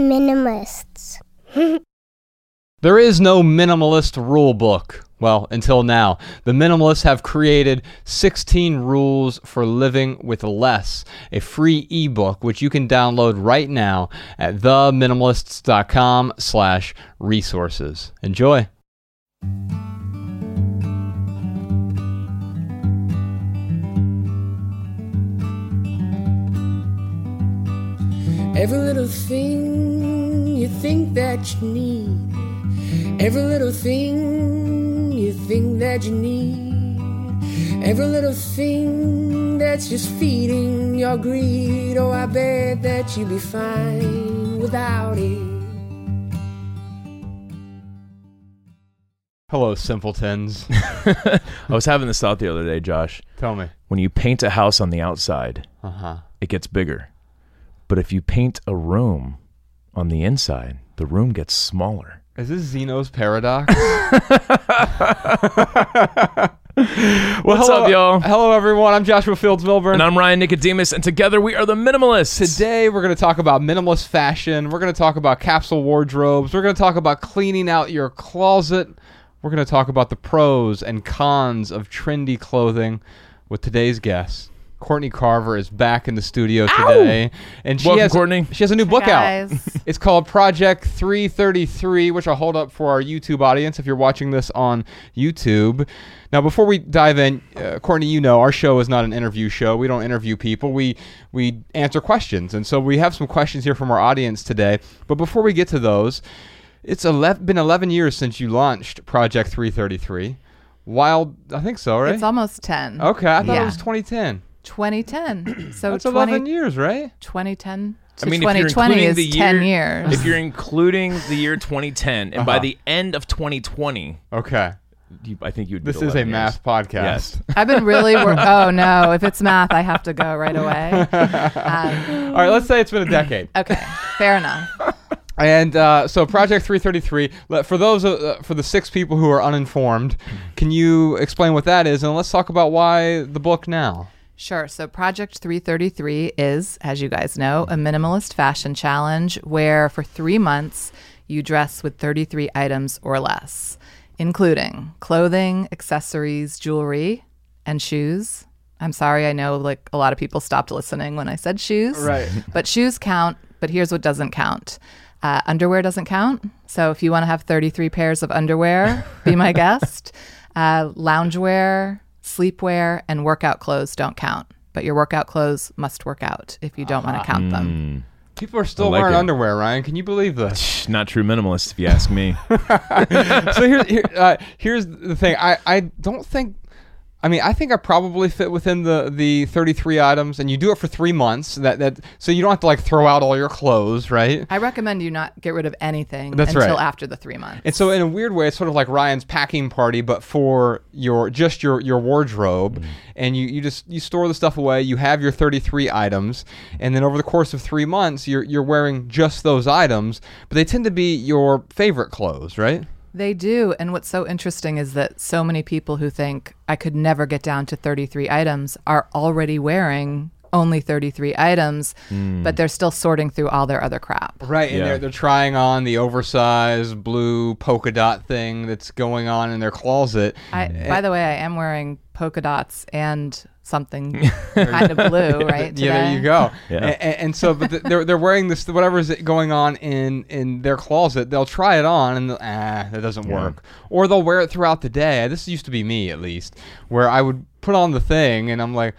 minimalists. There is no minimalist rule book. Well, until now. The minimalists have created 16 rules for living with less, a free ebook which you can download right now at theminimalists.com slash resources. Enjoy. Every little thing you think that you need. Every little thing you think that you need. Every little thing that's just feeding your greed. Oh, I bet that you'd be fine without it. Hello, simpletons. I was having this thought the other day, Josh. Tell me. When you paint a house on the outside, Uh huh. it gets bigger. But if you paint a room on the inside, the room gets smaller. Is this Zeno's paradox? well, What's hello, up, y'all? Hello, everyone. I'm Joshua Fields Millburn. And I'm Ryan Nicodemus, and together we are the Minimalists. Today, we're going to talk about minimalist fashion. We're going to talk about capsule wardrobes. We're going to talk about cleaning out your closet. We're going to talk about the pros and cons of trendy clothing with today's guest. Courtney Carver is back in the studio today, and she Welcome, has Courtney. she has a new book out. guys. It's called Project 333, which I'll hold up for our YouTube audience if you're watching this on YouTube. Now, before we dive in, uh, Courtney, you know our show is not an interview show. We don't interview people. We we answer questions, and so we have some questions here from our audience today. But before we get to those, it's 11, been 11 years since you launched Project 333. Wild, I think so, right? It's almost 10. okay, I thought it Yeah. was 2010. 2010. So That's 20, 11 years, right? 2010 to I mean, if you're 2020 including is the 10 year- years. If you're including the year 2010, and by Uh-huh. the end of 2020, Okay. you, I think you'd. This is a years. math podcast. Yes. I've been really wor- Oh no, if it's math, I have to go right away. Um, All right, let's say it's been a decade. okay, fair enough. And uh, so, Project 333. For those, uh, for the six people who are uninformed, can you explain what that is? And let's talk about why the book now. Sure. So, Project 333 is, as you guys know, a minimalist fashion challenge where for three months you dress with 33 items or less, including clothing, accessories, jewelry, and shoes. I'm sorry, I know like a lot of people stopped listening when I said shoes. Right. But shoes count, but here's what doesn't count. Uh, underwear doesn't count. So if you want to have 33 pairs of underwear, be my guest. Uh, loungewear, sleepwear, and workout clothes don't count. But your workout clothes must work out if you don't want to count them. People are still I like wearing it. underwear, Ryan. Can you believe this? Shh, Not true minimalist, if you ask me. so here, here uh, here's the thing. I, I don't think. I mean, I think I probably fit within the, the 33 items, and you do it for three months. That that so you don't have to like throw out all your clothes, right? I recommend you not get rid of anything That's until right. after the three months. And so, in a weird way, it's sort of like Ryan's packing party, but for your just your your wardrobe, mm. and you, you just you store the stuff away. You have your 33 items, and then over the course of three months, you're you're wearing just those items, but they tend to be your favorite clothes, right? They do. And what's so interesting is that so many people who think I could never get down to 33 items are already wearing only 33 items, hmm. but they're still sorting through all their other crap. Right, and Yeah. they're they're trying on the oversized blue polka dot thing that's going on in their closet. I, by the way, I am wearing polka dots and something kind of blue, right? Yeah, there you go. Yeah. A- a- And, so, but th- they're they're wearing this whatever's going on in in their closet. They'll try it on and they'll, ah, that doesn't Yeah. work. Or they'll wear it throughout the day. This used to be me at least, where I would put on the thing and I'm like,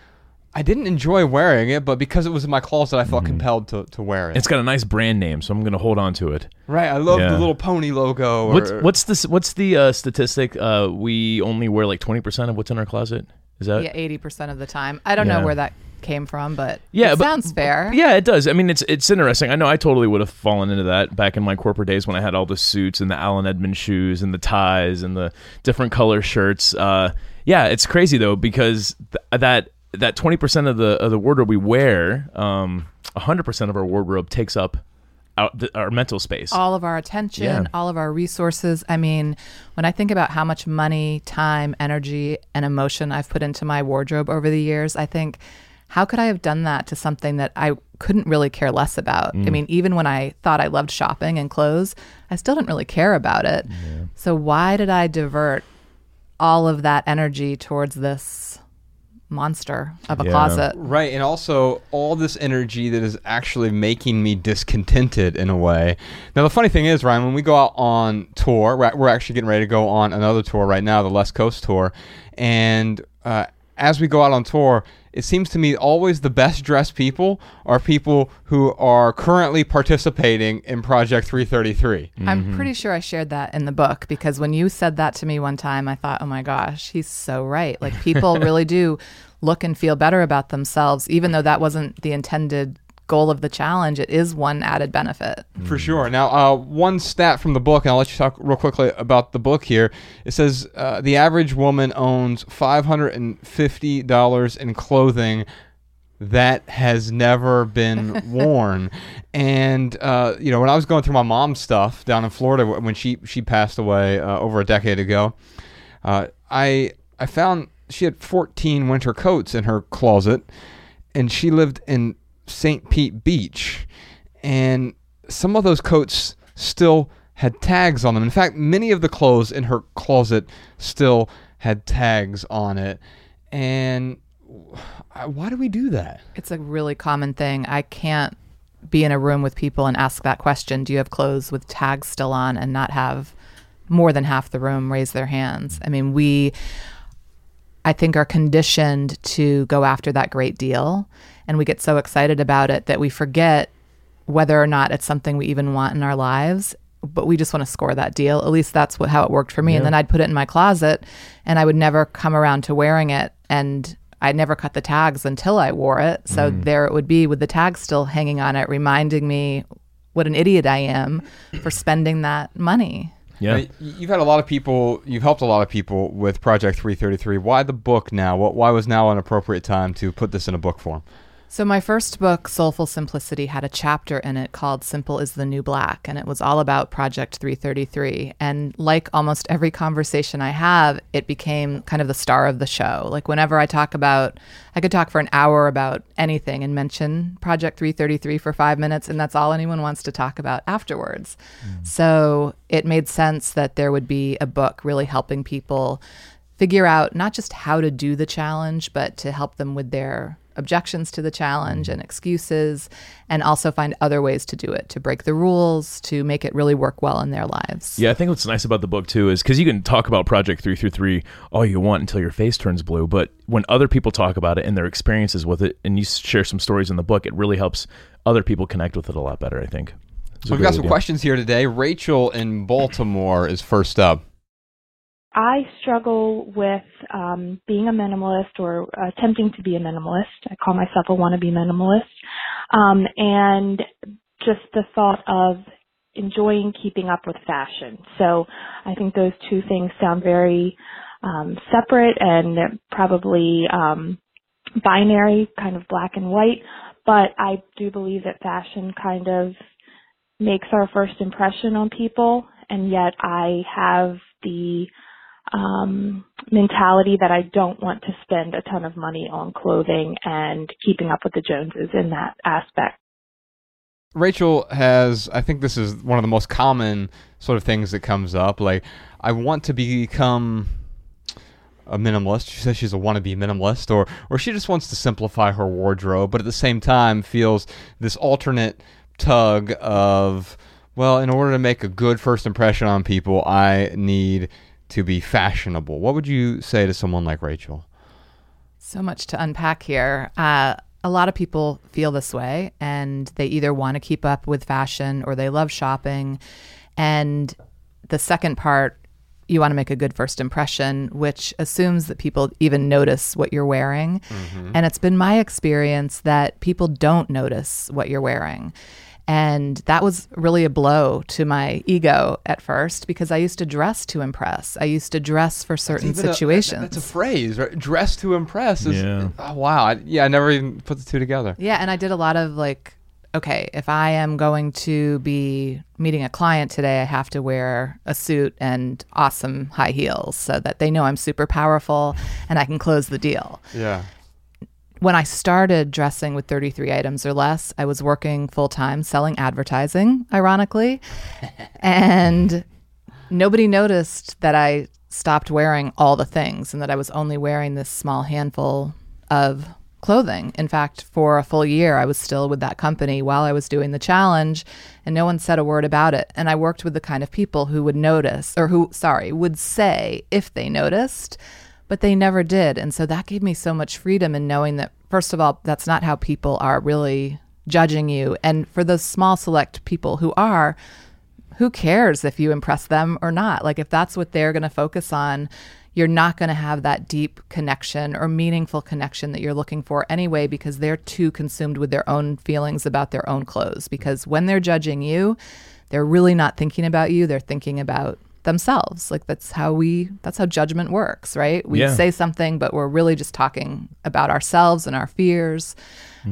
I didn't enjoy wearing it, but because it was in my closet, I felt compelled to, to wear it. it's got a nice brand name, so I'm going to hold on to it. right. I love Yeah. the little pony logo. Or, What's what's this? What's the uh, statistic? Uh, we only wear like 20% of what's in our closet. Is that? Yeah, 80% of the time. I don't Yeah. know where that came from, but Yeah, it but- sounds fair. Yeah, it does. I mean, it's it's interesting. I know I totally would have fallen into that back in my corporate days when I had all the suits and the Allen Edmonds shoes and the ties and the different color shirts. Uh, yeah, it's crazy though because th- that that twenty percent of the of the wardrobe we wear, um, hundred percent of our wardrobe takes up out the, our mental space. all of our attention, Yeah. all of our resources. I mean, when I think about how much money, time, energy, and emotion I've put into my wardrobe over the years, I think, how could I have done that to something that I couldn't really care less about. I mm. mean, even when I thought I loved shopping and clothes, I still didn't really care about it. So why did I divert all of that energy towards this monster of a Yeah. closet? Right, and also all this energy that is actually making me discontented in a way. Now, the funny thing is, Ryan, when we go out on tour, we're we're actually getting ready to go on another tour right now, the West Coast tour, and uh, as we go out on tour, it seems to me always the best dressed people are people who are currently participating in Project 333. I'm mm-hmm. pretty sure I shared that in the book because when you said that to me one time, I thought, oh my gosh, he's so right. Like people really do look and feel better about themselves, even though that wasn't the intended goal of the challenge. It is one added benefit. For sure. Now, uh, one stat from the book, and I'll let you talk real quickly about the book here. It says uh, the average woman owns $550 in clothing that has never been worn. And, uh, you know, when I was going through my mom's stuff down in Florida when she, she passed away uh, over a decade ago, uh, I, I found she had 14 winter coats in her closet, and she lived in St. Pete Beach and some of those coats still had tags on them. In fact, many of the clothes in her closet still had tags on it. And why do we do that? It's a really common thing. I can't be in a room with people and ask that question Do you have clothes with tags still on and not have more than half the room raise their hands? I mean, we, I think, are conditioned to go after that great deal. And we get so excited about it that we forget whether or not it's something we even want in our lives. But we just want to score that deal. At least that's what, how it worked for me. And then I'd put it in my closet and I would never come around to wearing it. And I never cut the tags until I wore it. So mm. there it would be with the tags still hanging on it, reminding me what an idiot I am for spending that money. Yeah. Now, You've had a lot of people, you've helped a lot of people with Project 333. Why the book now? What, why was now an appropriate time to put this in a book form? So, my first book, Soulful Simplicity, had a chapter in it called Simple is the New Black, and it was all about Project 333. And like almost every conversation I have, it became kind of the star of the show. Like, whenever I talk about, I could talk for an hour about anything and mention Project 333 for five minutes, and that's all anyone wants to talk about afterwards. Mm. So, it made sense that there would be a book really helping people figure out not just how to do the challenge, but to help them with their objections to the challenge and excuses, and also find other ways to do it, to break the rules, to make it really work well in their lives. Yeah, I think what's nice about the book too is because you can talk about Project 333 all you want until your face turns blue, but when other people talk about it and their experiences with it, and you share some stories in the book, it really helps other people connect with it a lot better. I think. It's a We've got some idea. questions here today. Rachel in Baltimore is first up. I struggle with um, being a minimalist or attempting to be a minimalist. I call myself a wannabe minimalist. Um, and just the thought of enjoying keeping up with fashion. So I think those two things sound very um, separate and probably um, binary, kind of black and white. But I do believe that fashion kind of makes our first impression on people, and yet I have the um, mentality that I don't want to spend a ton of money on clothing and keeping up with the Joneses in that aspect. Rachel has, I think this is one of the most common sort of things that comes up. Like, I want to become a minimalist. She says she's a wannabe minimalist, or or she just wants to simplify her wardrobe, but at the same time feels this alternate tug of, well, in order to make a good first impression on people, I need to be fashionable. What would you say to someone like Rachel? So much to unpack here. Uh, a lot of people feel this way, and they either want to keep up with fashion or they love shopping. And the second part, you want to make a good first impression, which assumes that people even notice what you're wearing. And it's been my experience that people don't notice what you're wearing. And that was really a blow to my ego at first because I used to dress to impress. I used to dress for certain Even a- situations. that's a phrase, right? Dress to impress. Is, Yeah. Oh, wow. I, yeah, I never even put the two together. Yeah, and I did a lot of like, okay, if I am going to be meeting a client today, I have to wear a suit and awesome high heels so that they know I'm super powerful and I can close the deal. Yeah. When I started dressing with 33 items or less, I was working full time selling advertising, ironically. and nobody noticed that I stopped wearing all the things and that I was only wearing this small handful of clothing. In fact, for a full year, I was still with that company while I was doing the challenge, and no one said a word about it. And I worked with the kind of people who would notice, or who, sorry, would say if they noticed, but they never did. And so that gave me so much freedom in knowing that, first of all, that's not how people are really judging you. And for those small, select people who are, who cares if you impress them or not? Like, if that's what they're going to focus on, you're not going to have that deep connection or meaningful connection that you're looking for anyway, because they're too consumed with their own feelings about their own clothes. Because when they're judging you, they're really not thinking about you, they're thinking about themselves. Like that's how we that's how judgment works, right? We Yeah. say something but we're really just talking about ourselves and our fears.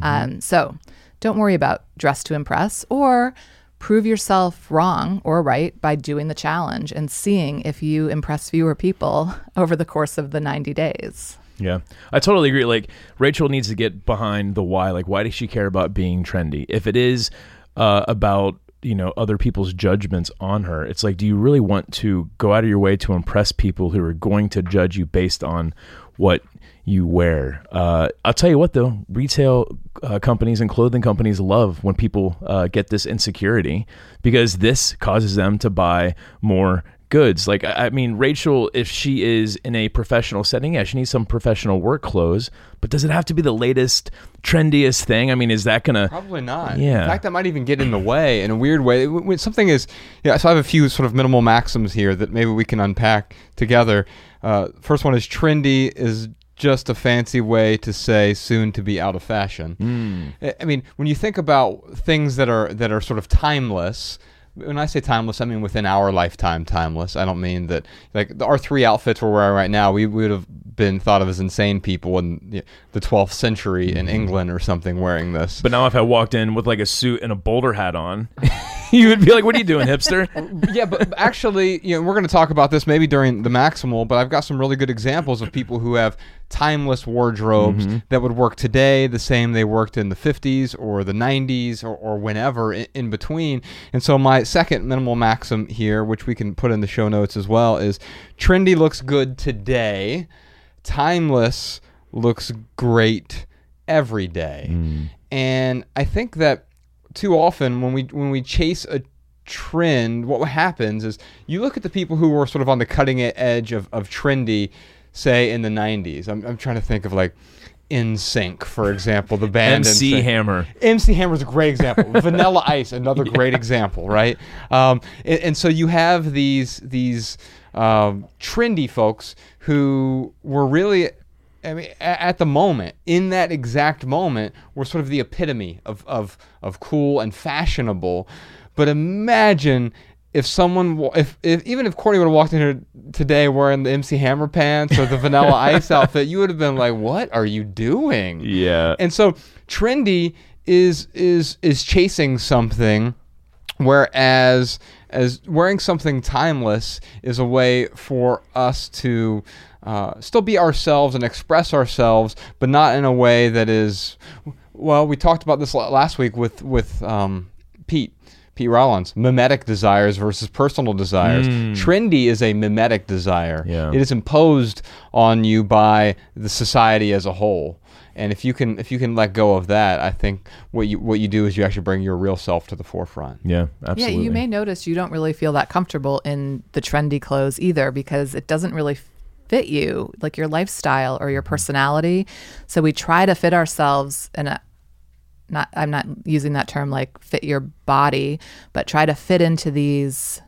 Um, so don't worry about dress to impress or prove yourself wrong or right by doing the challenge and seeing if you impress fewer people over the course of the 90 days. Yeah, I totally agree. Like Rachel needs to get behind the why. Like, why does she care about being trendy? If it is uh, about you know other people's judgments on her, it's like, do you really want to go out of your way to impress people who are going to judge you based on what you wear? Uh, I'll tell you what, though, retail uh, companies and clothing companies love when people uh, get this insecurity because this causes them to buy more goods. Like, I mean, Rachel, if she is in a professional setting, yeah, she needs some professional work clothes, but does it have to be the latest, trendiest thing? I mean, is that gonna. Probably not. Yeah. In fact, that might even get in the way in a weird way. When something is, yeah. So I have a few sort of minimal maxims here that maybe we can unpack together. Uh, first one is trendy is just a fancy way to say soon to be out of fashion. I- I mean, when you think about things that are that are sort of timeless. When I say timeless, I mean within our lifetime timeless. I don't mean that like the, our three outfits we're wearing right now. We would have been thought of as insane people in the- the 12th century in mm-hmm. England or something wearing this. But now, if I walked in with like a suit and a bowler hat on, you would be like, "What are you doing, hipster?" yeah, but actually, you know, we're going to talk about this maybe during the maximal. But I've got some really good examples of people who have timeless wardrobes mm-hmm. that would work today the same they worked in the 50s or the 90s or, or whenever in, in between. And so my second minimal maxim here, which we can put in the show notes as well, is trendy looks good today, timeless looks great every day. Mm. And I think that too often when we when we chase a trend, what happens is you look at the people who were sort of on the cutting edge of, of trendy, say in the '90s. I'm, I'm trying to think of like NSYNC, for example, the band MC. Hammer. MC hammer is a great example. Vanilla Ice, another great example, right? Um, and, and so you have these these um, trendy folks who were really, I mean, at the moment, in that exact moment, were sort of the epitome of of of cool and fashionable. But imagine if someone, if, if even if Courtney would have walked in here today wearing the MC Hammer pants or the Vanilla Ice outfit, you would have been like, "What are you doing?" Yeah. And so trendy is is is chasing something whereas as wearing something timeless is a way for us to uh, still be ourselves and express ourselves, but not in a way that is. Well, we talked about this last week with with um, Pete. Pete Rollins, mimetic desires versus personal desires. Hmm. Trendy is a mimetic desire. Yeah. It is imposed on you by the society as a whole. And if you can if you can let go of that, I think what you what you do is you actually bring your real self to the forefront. Yeah, absolutely. Yeah, you may notice you don't really feel that comfortable in the trendy clothes either because it doesn't really fit you, like your lifestyle or your personality. So we try to fit ourselves in a not I'm not using that term like fit your body, but try to fit into these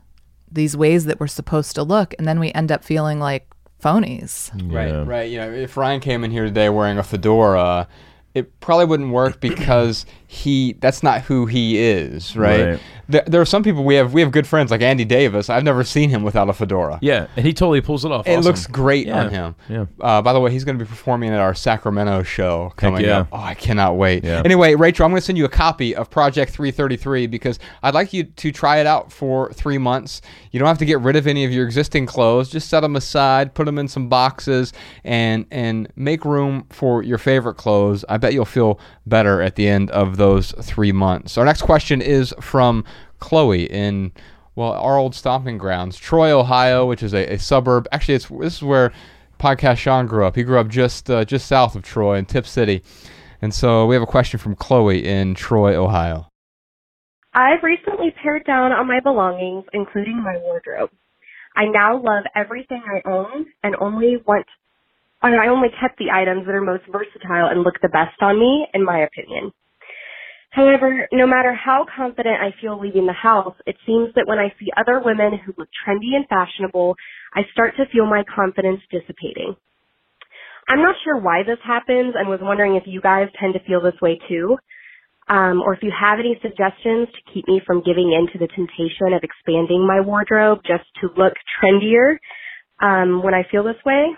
these ways that we're supposed to look and then we end up feeling like phonies. Yeah. Right, right. You know, if Ryan came in here today wearing a fedora it probably wouldn't work because he that's not who he is, right? Right. There, there are some people we have we have good friends like Andy Davis. I've never seen him without a fedora. Yeah, and he totally pulls it off. It Awesome. looks great Yeah, on him. yeah. Uh, by the way, he's going to be performing at our Sacramento show coming yeah. up. Oh, I cannot wait. Yeah. Anyway, Rachel, I'm going to send you a copy of Project 333 because I'd like you to try it out for three months. You don't have to get rid of any of your existing clothes. Just set them aside, put them in some boxes, and and make room for your favorite clothes. I bet you'll feel better at the end of those three months. Our next question is from Chloe in well our old stomping grounds, Troy, Ohio, which is a, a suburb. Actually, it's this is where podcast Sean grew up. He grew up just uh, just south of Troy in Tipp City, and so we have a question from Chloe in Troy, Ohio. I've recently pared down on my belongings, including my wardrobe. I now love everything I own and only want, and I only kept the items that are most versatile and look the best on me, in my opinion. However, no matter how confident I feel leaving the house, it seems that when I see other women who look trendy and fashionable, I start to feel my confidence dissipating. I'm not sure why this happens and was wondering if you guys tend to feel this way too um, or if you have any suggestions to keep me from giving in to the temptation of expanding my wardrobe just to look trendier um, when I feel this way.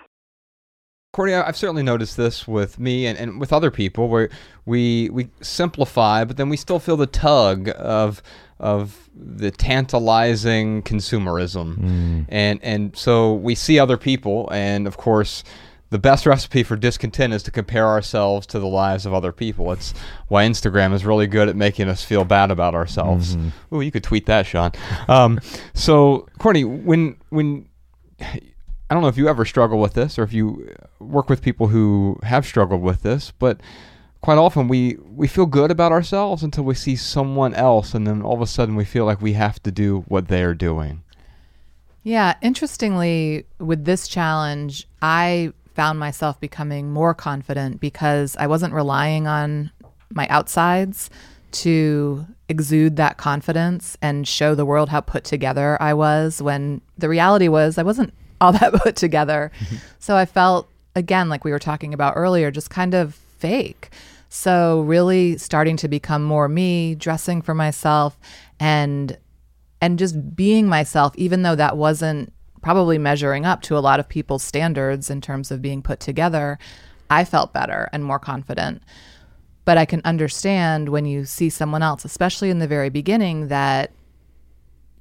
Courtney, I've certainly noticed this with me and, and with other people where we we simplify, but then we still feel the tug of of the tantalizing consumerism, and and so we see other people, and of course, the best recipe for discontent is to compare ourselves to the lives of other people. It's why Instagram is really good at making us feel bad about ourselves. Oh, you could tweet that, Sean. Um, so, Courtney, when when I don't know if you ever struggle with this or if you uh, work with people who have struggled with this, but quite often we we feel good about ourselves until we see someone else and then all of a sudden we feel like we have to do what they are doing. Yeah, interestingly, with this challenge, I found myself becoming more confident because I wasn't relying on my outsides to exude that confidence and show the world how put together I was when the reality was I wasn't all that put together. so I felt, again, like we were talking about earlier, just kind of fake. So, really starting to become more me, dressing for myself, and and just being myself, even though that wasn't probably measuring up to a lot of people's standards in terms of being put together, I felt better and more confident. But I can understand when you see someone else, especially in the very beginning, that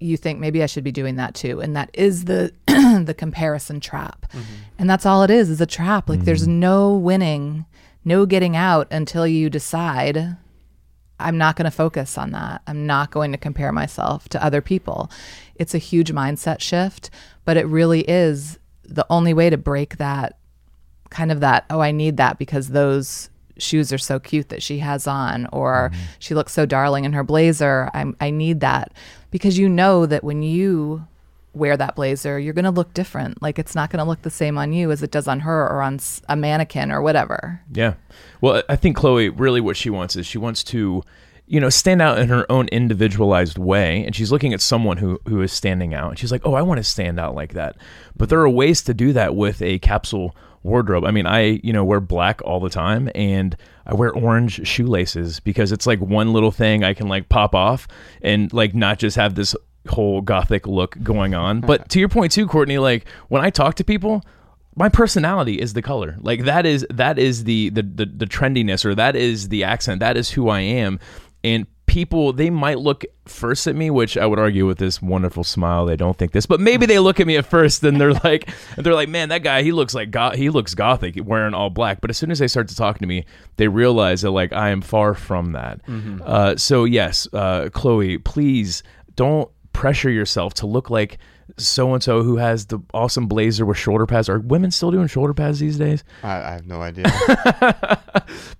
you think maybe I should be doing that too. And that is the the comparison trap. Mm-hmm. And that's all it is, is a trap. Like there's mm-hmm. no winning, no getting out until you decide I'm not going to focus on that. I'm not going to compare myself to other people. It's a huge mindset shift, but it really is the only way to break that kind of that, oh, I need that because those shoes are so cute that she has on, or mm-hmm. she looks so darling in her blazer. I'm, I need that because you know that when you wear that blazer, you're going to look different. Like it's not going to look the same on you as it does on her or on a mannequin or whatever. Yeah. Well, I think Chloe really what she wants is she wants to, you know, stand out in her own individualized way, and she's looking at someone who who is standing out, and she's like, "Oh, I want to stand out like that." But there are ways to do that with a capsule wardrobe. I mean, I you know wear black all the time, and I wear orange shoelaces because it's like one little thing I can like pop off and like not just have this whole gothic look going on. But to your point too, Courtney, like when I talk to people, my personality is the color. Like that is that is the, the the the trendiness or that is the accent. That is who i am. And people they might look first at me which i would argue with this wonderful smile they don't think this but maybe they look at me at first and they're like they're like man that guy he looks like go- he looks gothic wearing all black. But as soon as they start to talk to me they realize that like i am far from that. Uh, so yes uh, chloe please don't pressure yourself to look like so and so who has the awesome blazer with shoulder pads. Are women still doing shoulder pads these days? I, I have no idea.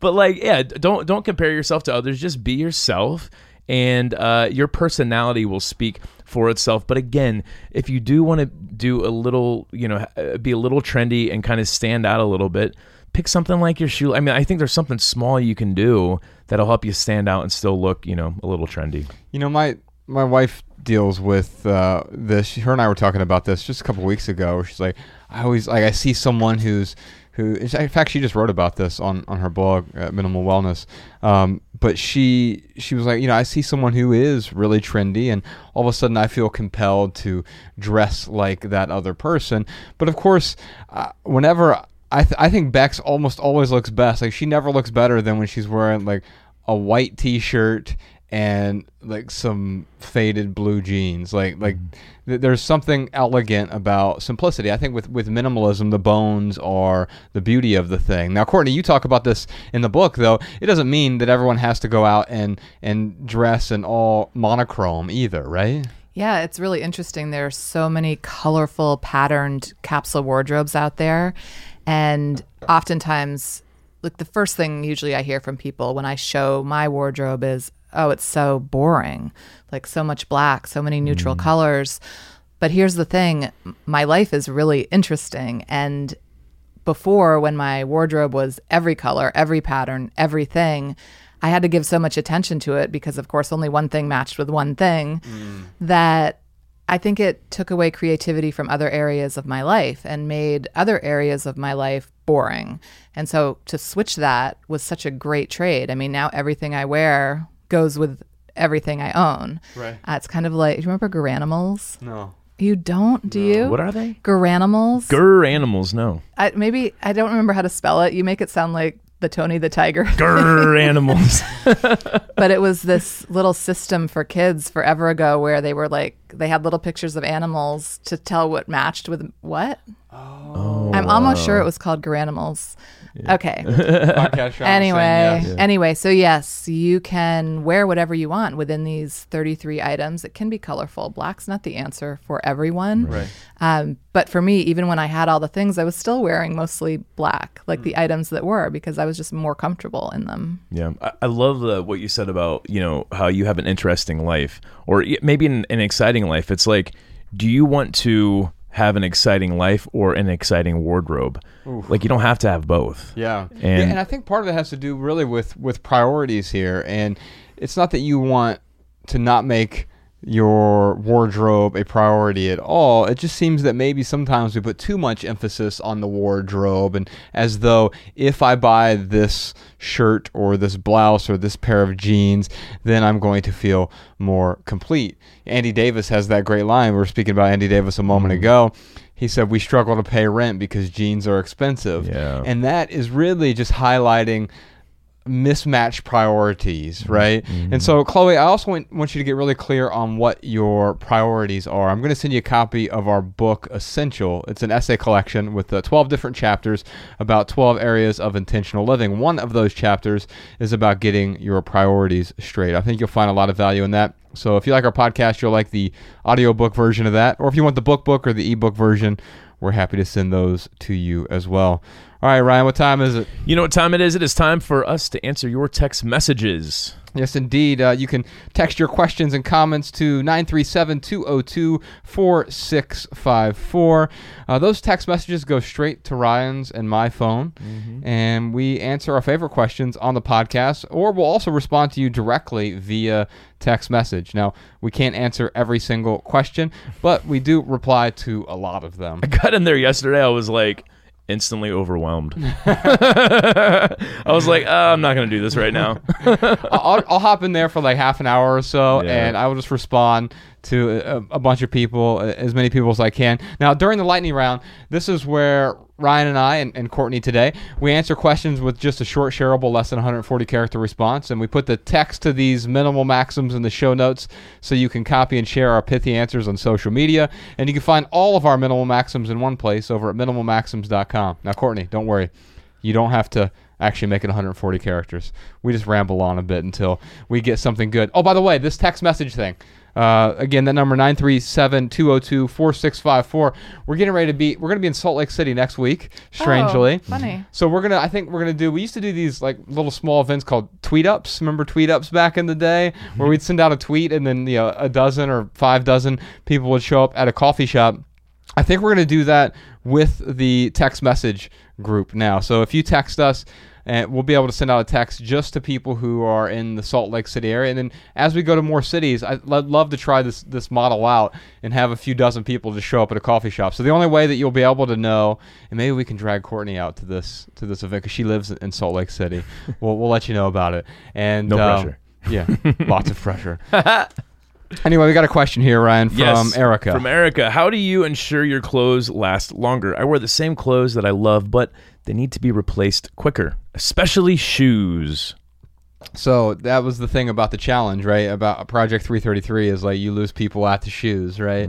But like, yeah, don't don't compare yourself to others. Just be yourself, and uh, your personality will speak for itself. But again, if you do want to do a little, you know, be a little trendy and kind of stand out a little bit, pick something like your shoe. I mean, I think there's something small you can do that'll help you stand out and still look, you know, a little trendy. You know, my my wife deals with uh, this. Her and I were talking about this just a couple weeks ago. She's like, I always like I see someone who's who in fact she just wrote about this on on her blog Minimal Wellness. Um, but she she was like, you know, I see someone who is really trendy, and all of a sudden I feel compelled to dress like that other person. But of course, uh, whenever I th- I think Bex almost always looks best. Like she never looks better than when she's wearing like a white T-shirt and like some faded blue jeans. Like like mm-hmm. th- there's something elegant about simplicity. I think with with minimalism, the bones are the beauty of the thing. Now, Courtney, you talk about this in the book, though. It doesn't mean that everyone has to go out and and dress in all monochrome either, right? Yeah, it's really interesting. There's so many colorful, patterned capsule wardrobes out there. And oftentimes, like the first thing usually I hear from people when I show my wardrobe is, oh, it's so boring, like so much black, so many neutral mm. colors. But here's the thing my life is really interesting. And before, when my wardrobe was every color, every pattern, everything, I had to give so much attention to it because, of course, only one thing matched with one thing mm. that I think it took away creativity from other areas of my life and made other areas of my life boring. And so to switch that was such a great trade. I mean, now everything I wear goes with everything I own. Right. Uh, it's kind of like, do you remember Garanimals? No. You don't, do you? What are they? Garanimals? Grr animals, no. I, maybe I don't remember how to spell it. You make it sound like the Tony the Tiger. Grr animals. but it was this little system for kids forever ago where they were like they had little pictures of animals to tell what matched with what. Oh, I'm almost sure it was called Garanimals. Okay. Podcast Sean anyway, saying yes. anyway, so yes, you can wear whatever you want within these 33 items. It can be colorful. Black's not the answer for everyone. Right. Um, but for me, even when I had all the things, I was still wearing mostly black, like Mm. the items that were, because I was just more comfortable in them. Yeah, I, I love the, what you said about you know how you have an interesting life, or maybe an, an exciting life. It's like, do you want to have an exciting life or an exciting wardrobe? Like you don't have to have both. Yeah. And- yeah, and I think part of it has to do really with with priorities here, and it's not that you want to not make your wardrobe a priority at all. It just seems that maybe sometimes we put too much emphasis on the wardrobe, and as though if I buy this shirt or this blouse or this pair of jeans, then I'm going to feel more complete. Andy Davis has that great line. We were speaking about Andy Davis a moment mm-hmm. ago. He said, We struggle to pay rent because jeans are expensive. Yeah. And that is really just highlighting mismatched priorities, right? And so, Chloe, I also want, want you to get really clear on what your priorities are. I'm going to send you a copy of our book, Essential. It's an essay collection with uh, 12 different chapters about 12 areas of intentional living. One of those chapters is about getting your priorities straight. I think you'll find a lot of value in that. So, if you like our podcast, you'll like the audiobook version of that. Or if you want the book book or the ebook version, we're happy to send those to you as well. All right, Ryan, what time is it? You know what time it is? It is time for us to answer your text messages. Yes, indeed. Uh, you can text your questions and comments to 937 202 4654. Uh, Those text messages go straight to Ryan's and my phone, and we answer our favorite questions on the podcast, or we'll also respond to you directly via text message. Now, we can't answer every single question, but we do reply to a lot of them. I got in there yesterday. I was like instantly overwhelmed. I was like, oh, I'm not going to do this right now. I'll, I'll hop in there for like half an hour or so, Yeah. and I will just respond to a, a bunch of people, as many people as I can. Now, during the lightning round, this is where Ryan and I and, and Courtney today we answer questions with just a short, shareable, less than 140 character response, and we put the text to these minimal maxims in the show notes so you can copy and share our pithy answers on social media, and you can find all of our minimal maxims in one place over at minimalmaxims.com. Now, Courtney, don't worry. You don't have to actually make it 140 characters. We just ramble on a bit until we get something good. Oh, by the way, this text message thing. Uh, again, that number 937-202-4654. We're getting ready to be we're going to be in Salt Lake City next week, strangely. Oh, funny. So we're going to I think we're going to do we used to do these like little small events called tweet ups. Remember tweet ups back in the day where we'd send out a tweet and then you know a dozen or five dozen people would show up at a coffee shop. I think we're going to do that with the text message group now. So if you text us and we'll be able to send out a text just to people who are in the Salt Lake City area. And then as we go to more cities, I'd love to try this this model out and have a few dozen people just show up at a coffee shop. So the only way that you'll be able to know, and maybe we can drag Courtney out to this to this event because she lives in Salt Lake City. we'll we'll let you know about it. And No um, pressure. Yeah, lots of pressure. anyway, we got a question here, Ryan, from Yes, Erica. From Erica. How do you ensure your clothes last longer? I wear the same clothes that I love, but they need to be replaced quicker, especially shoes. So that was the thing about the challenge, right? About Project 333 is like you lose people at the shoes, right?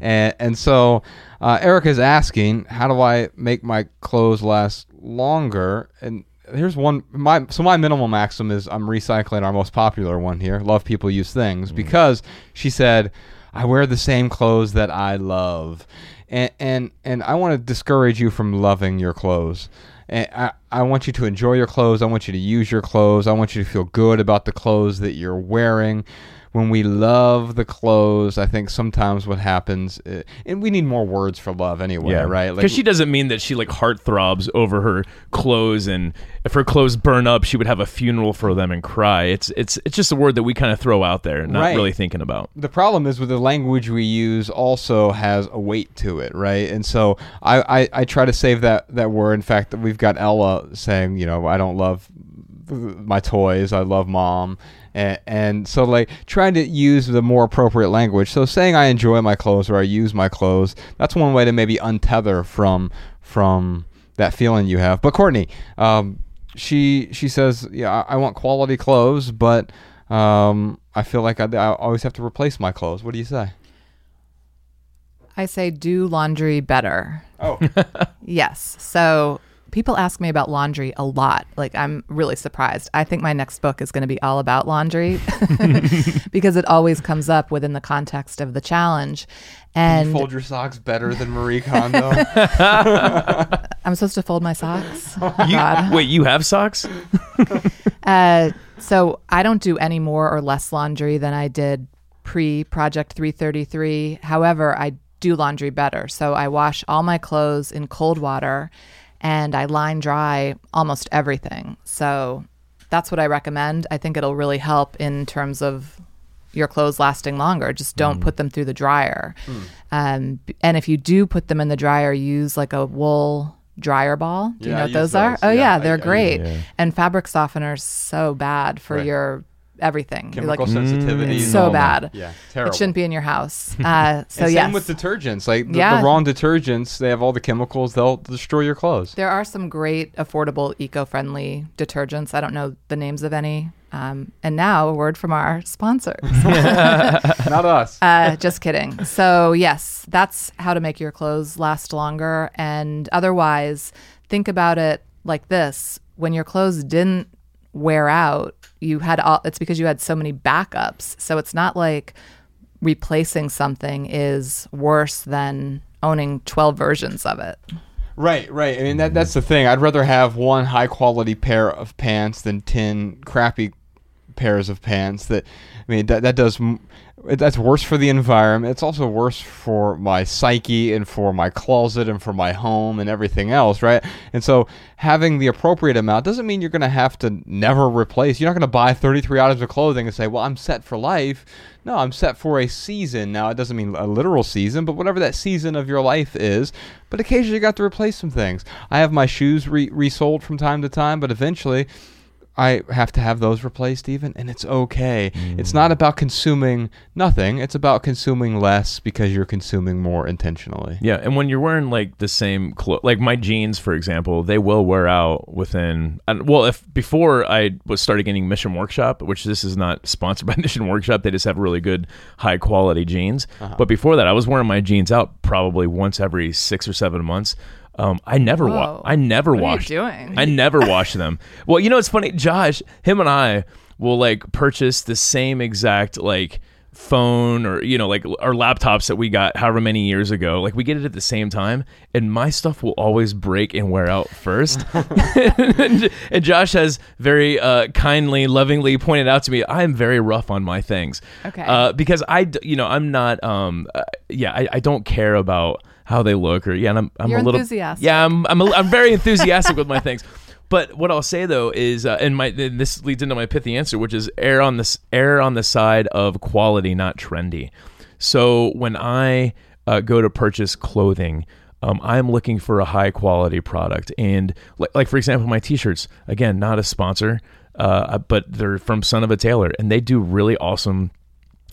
And and so uh, Erica's asking, how do I make my clothes last longer? And here's one my so my minimal maxim is I'm recycling our most popular one here. Love people use things mm. because she said I wear the same clothes that I love. And and, and I want to discourage you from loving your clothes. And I, I want you to enjoy your clothes. I want you to use your clothes. I want you to feel good about the clothes that you're wearing. When we love the clothes, I think sometimes what happens, uh, and we need more words for love anyway, right? Because she doesn't mean that she like heart throbs over her clothes, and if her clothes burn up, she would have a funeral for them and cry. It's it's it's just a word that we kind of throw out there, not Right. really thinking about. the problem is with the language we use also has a weight to it, right? And so I, I, I try to save that, that word. In fact, we've got Ella saying, you know, I don't love my toys. I love mom. And, and so like trying to use the more appropriate language. So saying I enjoy my clothes or I use my clothes, that's one way to maybe untether from, from that feeling you have. But Courtney, um, she, she says, yeah, I I want quality clothes, but, um, I feel like I, I always have to replace my clothes. What do you say? I say do laundry better. Oh, Yes. So people ask me about laundry a lot. Like I'm really surprised. I think my next book is going to be all about laundry because it always comes up within the context of the challenge. And fold your socks better than Marie Kondo. I'm supposed to fold my socks. Oh, You, wait, you have socks? Uh, so I don't do any more or less laundry than I did pre Project 333. However, I do laundry better. So I wash all my clothes in cold water and I line dry almost everything. So that's what I recommend. I think it'll really help in terms of your clothes lasting longer. Just don't Mm. put them through the dryer. Um, and if you do put them in the dryer, use like a wool dryer ball. Do you know what use those are? Oh Yeah, yeah, they're I- great. Yeah. And fabric softeners so bad for Right. your everything. You're Chemical like, sensitivity. it's so bad. Yeah, terrible. It shouldn't be in your house. Uh, so and yes, same with detergents. Like the, Yeah. the wrong detergents, they have all the chemicals. They'll destroy your clothes. there are some great, affordable, eco-friendly detergents. I don't know the names of any. Um, and now a word from our sponsors. Not us. Uh, just kidding. So, yes, that's how to make your clothes last longer. And otherwise, think about it like this when your clothes didn't wear out, you had all, it's because you had so many backups. So, it's not like replacing something is worse than owning 12 versions of it. Right, right. I mean that that's the thing. I'd rather have one high quality pair of pants than ten crappy pairs of pants. That I mean that that does that's worse for the environment. It's also worse for my psyche and for my closet and for my home and everything else, right? And so having the appropriate amount doesn't mean you're going to have to never replace. You're not going to buy 33 items of clothing and say, "Well, I'm set for life." No, I'm set for a season. Now, it doesn't mean a literal season, but whatever that season of your life is. But occasionally you got to replace some things. I have my shoes re- resoled from time to time, but eventually I have to have those replaced even, and it's okay. It's not about consuming nothing. It's about consuming less because you're consuming more intentionally. Yeah, and when you're wearing like the same clothes, like my jeans, for example, they will wear out within. And well, if before I was started getting Mission Workshop, which this is not sponsored by Mission Workshop, they just have really good, high quality jeans. Uh-huh. But before that, I was wearing my jeans out probably once every six or seven months. Um, I never wa- I never What are you doing? I never wash them. Well, you know it's funny, Josh, him and I will like purchase the same exact like phone or you know like our laptops that we got however many years ago like we get it at the same time and my stuff will always break and wear out first and, and josh has very uh, kindly lovingly pointed out to me i am very rough on my things Okay. uh, because i d- you know i'm not um uh, yeah I, I don't care about how they look or yeah and i'm, I'm You're a little enthusiastic. yeah i'm i'm, a, I'm very enthusiastic with my things But what I'll say though is, uh, and my and this leads into my pithy answer, which is err on this err on the side of quality, not trendy. So when I uh, go to purchase clothing. Um, I'm looking for a high quality product, and like, like for example, my T-shirts. Again, not a sponsor, uh, but they're from Son of a Tailor, and they do really awesome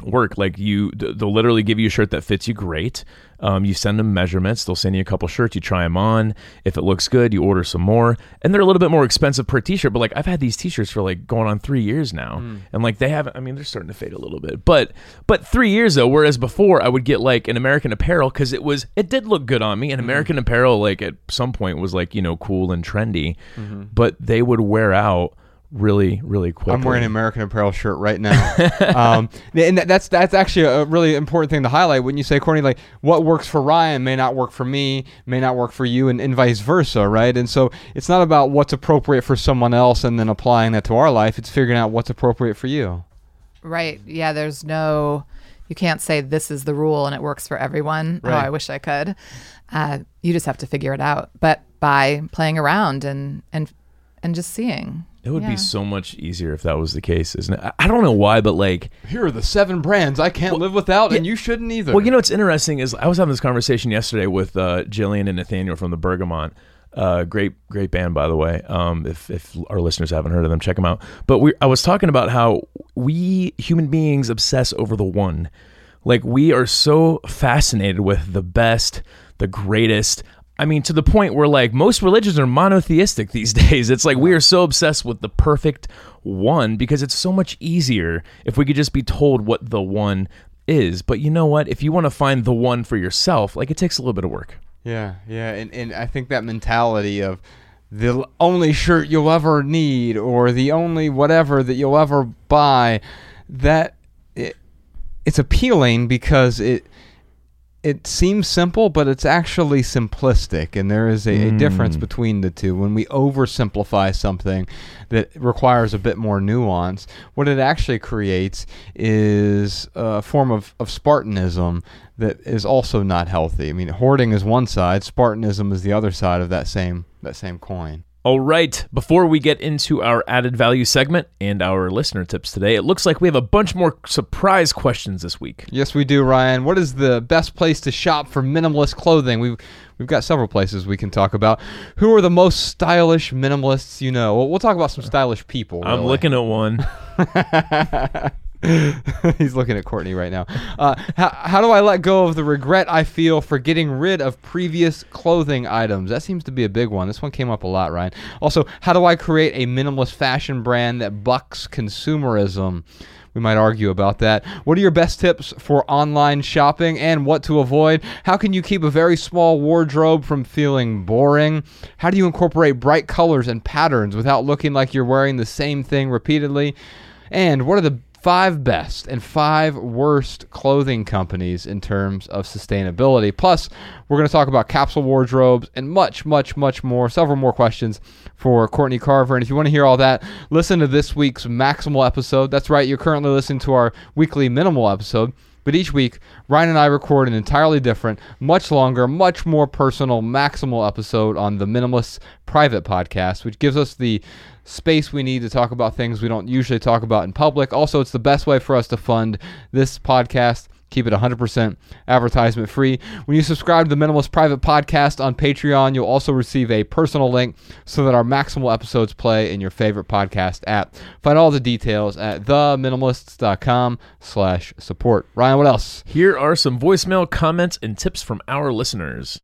work. Like you, they'll literally give you a shirt that fits you great. Um, you send them measurements. They'll send you a couple shirts. You try them on. If it looks good, you order some more. And they're a little bit more expensive per t-shirt. But like I've had these t-shirts for like going on three years now, mm. and like they haven't. I mean, they're starting to fade a little bit. But but three years though. Whereas before I would get like an American Apparel because it was it did look good on me. And mm American Apparel like at some point was like you know cool and trendy, mm-hmm. but they would wear out really really quickly. I'm wearing an American Apparel shirt right now, um, and that's that's actually a really important thing to highlight when you say, Courtney, like what works for Ryan may not work for me, may not work for you, and, and vice versa, right? And so it's not about what's appropriate for someone else and then applying that to our life. It's figuring out what's appropriate for you. Right. Yeah. There's no. You can't say this is the rule and it works for everyone. Oh, right. Oh, I wish I could. Uh, you just have to figure it out, but by playing around and and and just seeing. It would yeah. be so much easier if that was the case, isn't it? I don't know why, but like here are the seven brands I can't well, live without, yeah, and you shouldn't either. Well, you know what's interesting is I was having this conversation yesterday with uh, Jillian and Nathaniel from the Bergamot. Uh, great, great band, by the way. Um, if if our listeners haven't heard of them, check them out. But we, I was talking about how we human beings obsess over the one. Like we are so fascinated with the best, the greatest. I mean, to the point where like most religions are monotheistic these days. It's like we are so obsessed with the perfect one because it's so much easier if we could just be told what the one is. But you know what? If you want to find the one for yourself, like it takes a little bit of work. Yeah, yeah, and and I think that mentality of the only shirt you'll ever need or the only whatever that you'll ever buy that it, it's appealing because it it seems simple, but it's actually simplistic, and there is a, mm. a, difference hmm. between the two. When we oversimplify something that requires a bit more nuance, what it actually creates is a form of, of Spartanism that is also not healthy. I mean, hoarding is one side, Spartanism is the other side of that same that same coin. All right, before we get into our added value segment and our listener tips today, it looks like we have a bunch more surprise questions this week. Yes, we do, Ryan. What is the best place to shop for minimalist clothing? We've we've got several places we can talk about. Who are the most stylish minimalists you know? Well, we'll talk about some stylish people. Really. I'm looking at one. He's looking at Courtney right now. Uh, how, how do I let go of the regret I feel for getting rid of previous clothing items? That seems to be a big one. This one came up a lot, Ryan. Also, how do I create a minimalist fashion brand that bucks consumerism? We might argue about that. What are your best tips for online shopping and what to avoid? How can you keep a very small wardrobe from feeling boring? How do you incorporate bright colors and patterns without looking like you're wearing the same thing repeatedly? And what are the five best and five worst clothing companies in terms of sustainability. Plus, we're going to talk about capsule wardrobes and much, much, much more. Several more questions for Courtney Carver. And if you want to hear all that, listen to this week's Maximal episode. That's right, you're currently listening to our weekly Minimal episode. But each week, Ryan and I record an entirely different, much longer, much more personal, maximal episode on the Minimalist Private Podcast, which gives us the space we need to talk about things we don't usually talk about in public. Also, it's the best way for us to fund this podcast. Keep it 100% advertisement free. When you subscribe to the Minimalist Private Podcast on Patreon, you'll also receive a personal link so that our maximal episodes play in your favorite podcast app. Find all the details at theminimalists.com slash support. Ryan, what else? Here are some voicemail comments and tips from our listeners.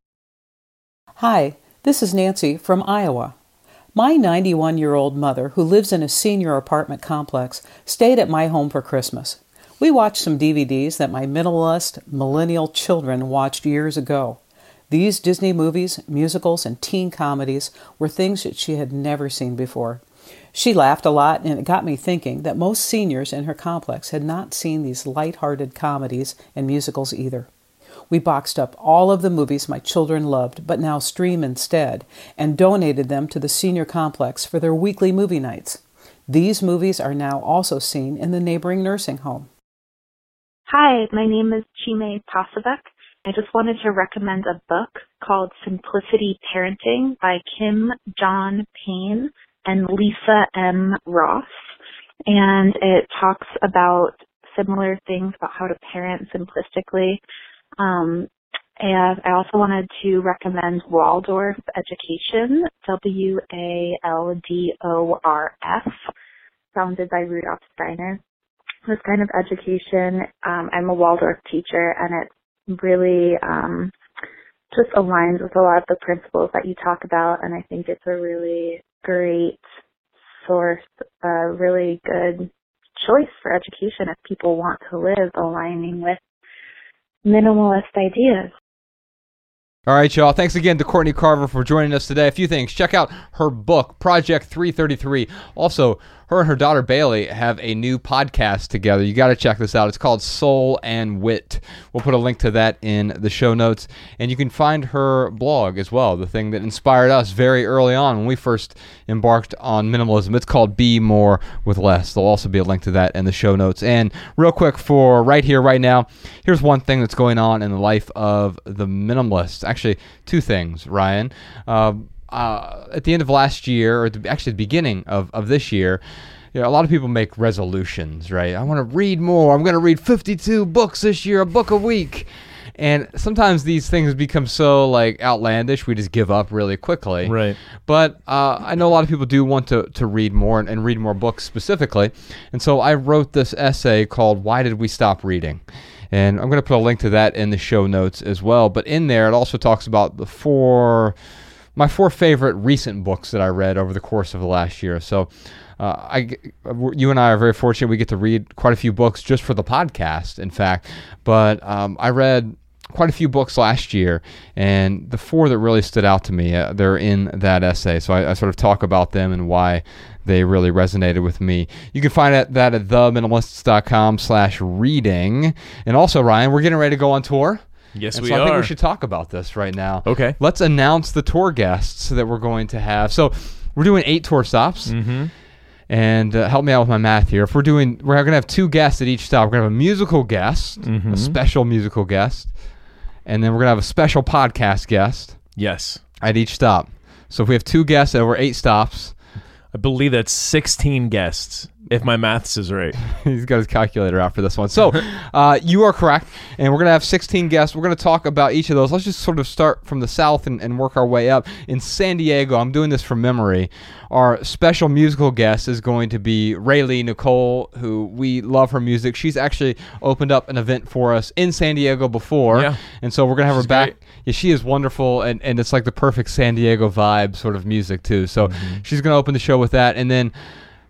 Hi, this is Nancy from Iowa. My 91 year old mother, who lives in a senior apartment complex, stayed at my home for Christmas. We watched some DVDs that my minimalist millennial children watched years ago. These Disney movies, musicals, and teen comedies were things that she had never seen before. She laughed a lot, and it got me thinking that most seniors in her complex had not seen these light-hearted comedies and musicals either. We boxed up all of the movies my children loved but now stream instead and donated them to the senior complex for their weekly movie nights. These movies are now also seen in the neighboring nursing home. Hi, my name is Chime Pasavek. I just wanted to recommend a book called Simplicity Parenting by Kim John Payne. and Lisa M. Ross. And it talks about similar things about how to parent simplistically. Um, and I also wanted to recommend Waldorf Education, W A L D O R F, founded by Rudolf Steiner. This kind of education, um, I'm a Waldorf teacher, and it really um, just aligns with a lot of the principles that you talk about, and I think it's a really great source, a really good choice for education if people want to live aligning with minimalist ideas. All right, y'all. Thanks again to Courtney Carver for joining us today. A few things. Check out her book, Project 333. Also, her and her daughter Bailey have a new podcast together. You got to check this out. It's called Soul and Wit. We'll put a link to that in the show notes. And you can find her blog as well, the thing that inspired us very early on when we first embarked on minimalism. It's called Be More with Less. There'll also be a link to that in the show notes. And real quick for right here, right now, here's one thing that's going on in the life of the minimalist. Actually, two things, Ryan. Uh, uh, at the end of last year, or the, actually the beginning of, of this year, you know, a lot of people make resolutions, right? I want to read more. I'm going to read 52 books this year, a book a week. And sometimes these things become so like outlandish, we just give up really quickly. Right. But uh, I know a lot of people do want to, to read more and, and read more books specifically. And so I wrote this essay called Why Did We Stop Reading? And I'm going to put a link to that in the show notes as well. But in there, it also talks about the four my four favorite recent books that I read over the course of the last year. So, uh, I, you and I are very fortunate. We get to read quite a few books just for the podcast, in fact. But um, I read quite a few books last year, and the four that really stood out to me, uh, they're in that essay. So I, I, sort of talk about them and why they really resonated with me. You can find that at theminimalists.com slash reading. And also, Ryan, we're getting ready to go on tour. Yes, and we so are. I think we should talk about this right now. Okay. Let's announce the tour guests that we're going to have. So we're doing eight tour stops. Mm-hmm. And uh, help me out with my math here. If we're doing, we're going to have two guests at each stop. We're going to have a musical guest, Mhm. a special musical guest, and then we're going to have a special podcast guest Yes. at each stop. So if we have two guests over eight stops, I believe that's 16 guests, if my maths is right. he's got his calculator out for this one. So uh, you are correct, and we're gonna have 16 guests. We're gonna talk about each of those. Let's just sort of start from the south and, and work our way up. In San Diego, I'm doing this from memory. Our special musical guest is going to be Rayleigh Nicole, who we love her music. She's actually opened up an event for us in San Diego before, Yeah. and so we're gonna have She's her back. great. Yeah, she is wonderful, and, and it's like the perfect San Diego vibe sort of music too. So Mm-hmm. she's gonna open the show with that, and then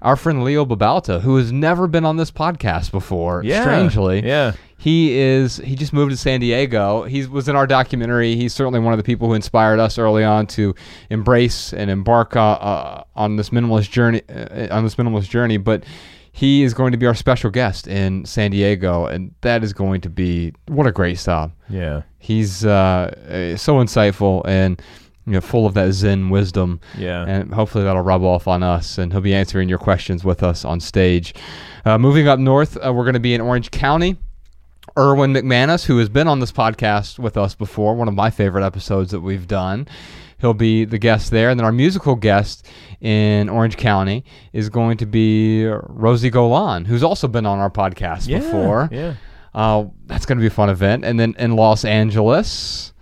our friend Leo Babauta, who has never been on this podcast before, Yeah. strangely. Yeah. He is. He just moved to San Diego. He was in our documentary. He's certainly one of the people who inspired us early on to embrace and embark uh, uh, on this minimalist journey. Uh, on this minimalist journey, but he is going to be our special guest in San Diego, and that is going to be what a great stop. Yeah. He's uh, uh, so insightful and you know full of that Zen wisdom. Yeah. And hopefully that'll rub off on us, and he'll be answering your questions with us on stage. Uh, moving up north, uh, we're going to be in Orange County. Erwin McManus, who has been on this podcast with us before, one of my favorite episodes that we've done. He'll be the guest there. And then our musical guest in Orange County is going to be Rosi Golan, who's also been on our podcast Yeah, before. yeah. Uh, that's going to be a fun event. And then in Los Angeles,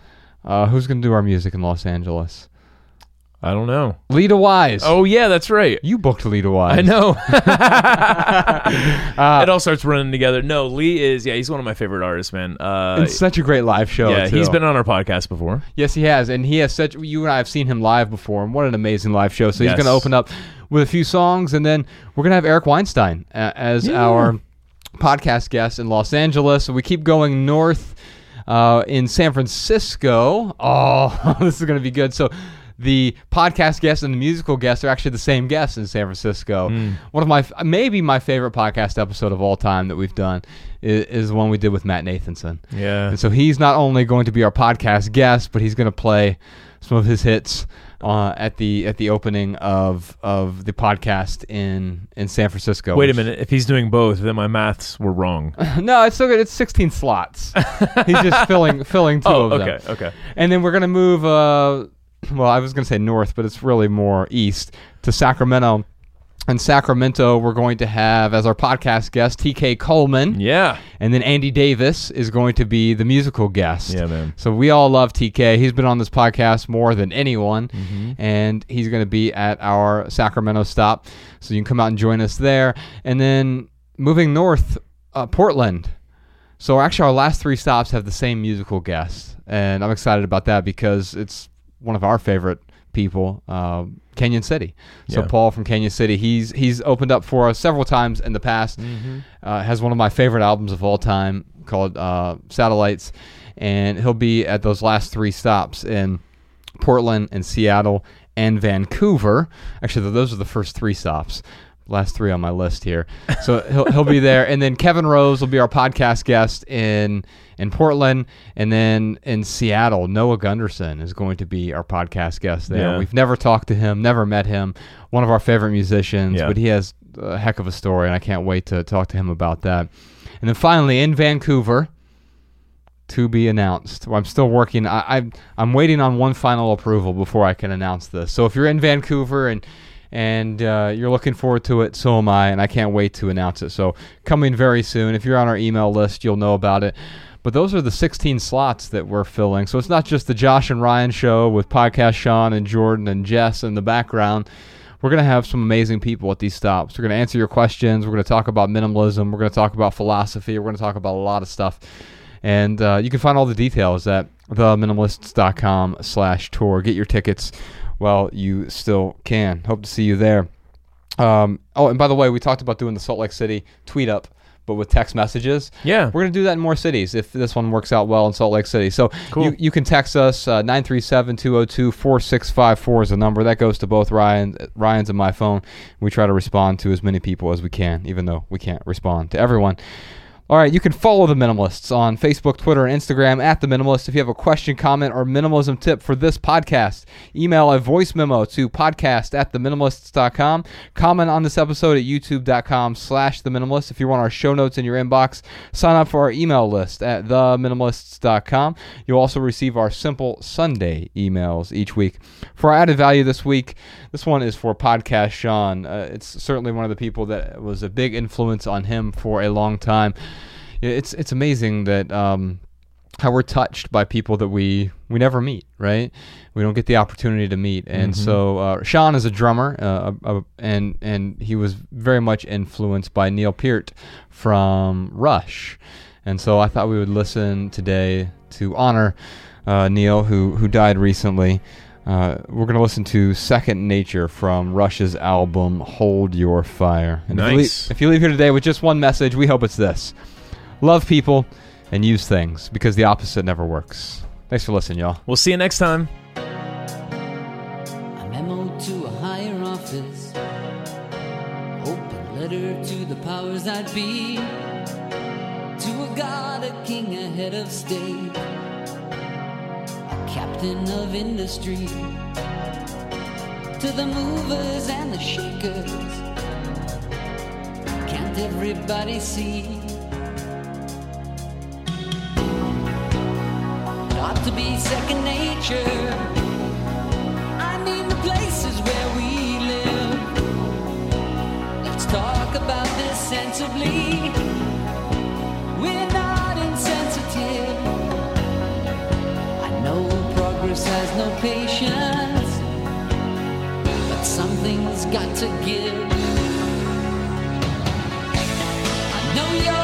uh, who's going to do our music in Los Angeles? I don't know. Lita Wise. Oh, yeah, that's right. You booked Lita Wise. I know. Uh, it all starts running together. No, Lee is, yeah, he's one of my favorite artists, man. Uh, It's such a great live show. yeah, too. he's been on our podcast before. Yes, he has, and he has such. You and I have seen him live before, and what an amazing live show! So he's Yes. going to open up with a few songs, and then we're going to have Eric Weinstein uh, as Yeah. our podcast guest in Los Angeles. So we keep going north uh, in San Francisco. Oh, this is going to be good. So. The podcast guest and the musical guest are actually the same guests in San Francisco. Hmm. One of my, maybe my favorite podcast episode of all time that we've done is, is the one we did with Matt Nathanson. Yeah. And so he's not only going to be our podcast guest, but he's going to play some of his hits uh, at the at the opening of of the podcast in in San Francisco. Wait a minute. If he's doing both, then my maths were wrong. no, it's still good. It's 16 slots. he's just filling filling two Oh, of them. okay, okay. And then we're gonna move uh, well, I was going to say north, but it's really more east to Sacramento. In Sacramento, we're going to have as our podcast guest TK Coleman. Yeah. And then Andy Davis is going to be the musical guest. Yeah, man. So we all love TK. He's been on this podcast more than anyone, Mm-hmm. and he's going to be at our Sacramento stop. So you can come out and join us there. And then moving north, uh, Portland. So actually, our last three stops have the same musical guest, and I'm excited about that because it's one of our favorite people, uh, Canyon City. So Yeah. Paul from Canyon City, he's he's opened up for us several times in the past. Uh, has one of my favorite albums of all time called uh, Satellites, and he'll be at those last three stops in Portland and Seattle and Vancouver. Actually, those are the first three stops. Last three on my list here. So he'll he'll be there, and then Kevin Rose will be our podcast guest in in Portland, and then in Seattle, Noah Gundersen is going to be our podcast guest there. Yeah. We've never talked to him, never met him. One of our favorite musicians, Yeah. but he has a heck of a story, and I can't wait to talk to him about that. And then finally, in Vancouver, to be announced. Well, I'm still working. I, I I'm waiting on one final approval before I can announce this. So if you're in Vancouver and and uh, you're looking forward to it, so am I, and I can't wait to announce it. So coming very soon. If you're on our email list, you'll know about it. But those are the 16 slots that we're filling. So it's not just the Josh and Ryan show with podcast Sean and Jordan and Jess in the background. We're going to have some amazing people at these stops. We're going to answer your questions. We're going to talk about minimalism. We're going to talk about philosophy. We're going to talk about a lot of stuff. And uh, you can find all the details at theminimalists.com slash tour. Get your tickets while you still can. Hope to see you there. Um, oh, and by the way, we talked about doing the Salt Lake City tweet up, but with text messages. Yeah. We're going to do that in more cities if this one works out well in Salt Lake City. So Cool. you, you can text us uh, 937-202-4654 is the number. That goes to both Ryan, Ryan's and my phone. We try to respond to as many people as we can, even though we can't respond to everyone. All right, you can follow the Minimalists on Facebook, Twitter, and Instagram at the Minimalist. If you have a question, comment, or minimalism tip for this podcast, email a voice memo to podcast at theminimalists.com. Comment on this episode at youtube.com slash the minimalist. If you want our show notes in your inbox, sign up for our email list at theminimalists.com. You'll also receive our simple Sunday emails each week. For our added value this week, this one is for podcast Sean. Uh, it's certainly one of the people that was a big influence on him for a long time. It's it's amazing that um, how we're touched by people that we we never meet, right? We don't get the opportunity to meet, and so uh, Sean is a drummer, uh, uh, and and he was very much influenced by Neil Peart from Rush, and so I thought we would listen today to honor uh, Neil, who who died recently. Uh, we're going to listen to Second Nature from Rush's album Hold Your Fire. And if, you leave, Nice. if you leave here today with just one message, we hope it's this love people and use things because the opposite never works. Thanks for listening, y'all. We'll see you next time. A memo to a higher office. Open letter to the powers that be. To a god, a king, a head of state. Captain of industry. To the movers and the shakers. Can't everybody see? Ought to be second nature. I mean the places where we live. Let's talk about this sensibly. Patience, but something's got to give. I know you're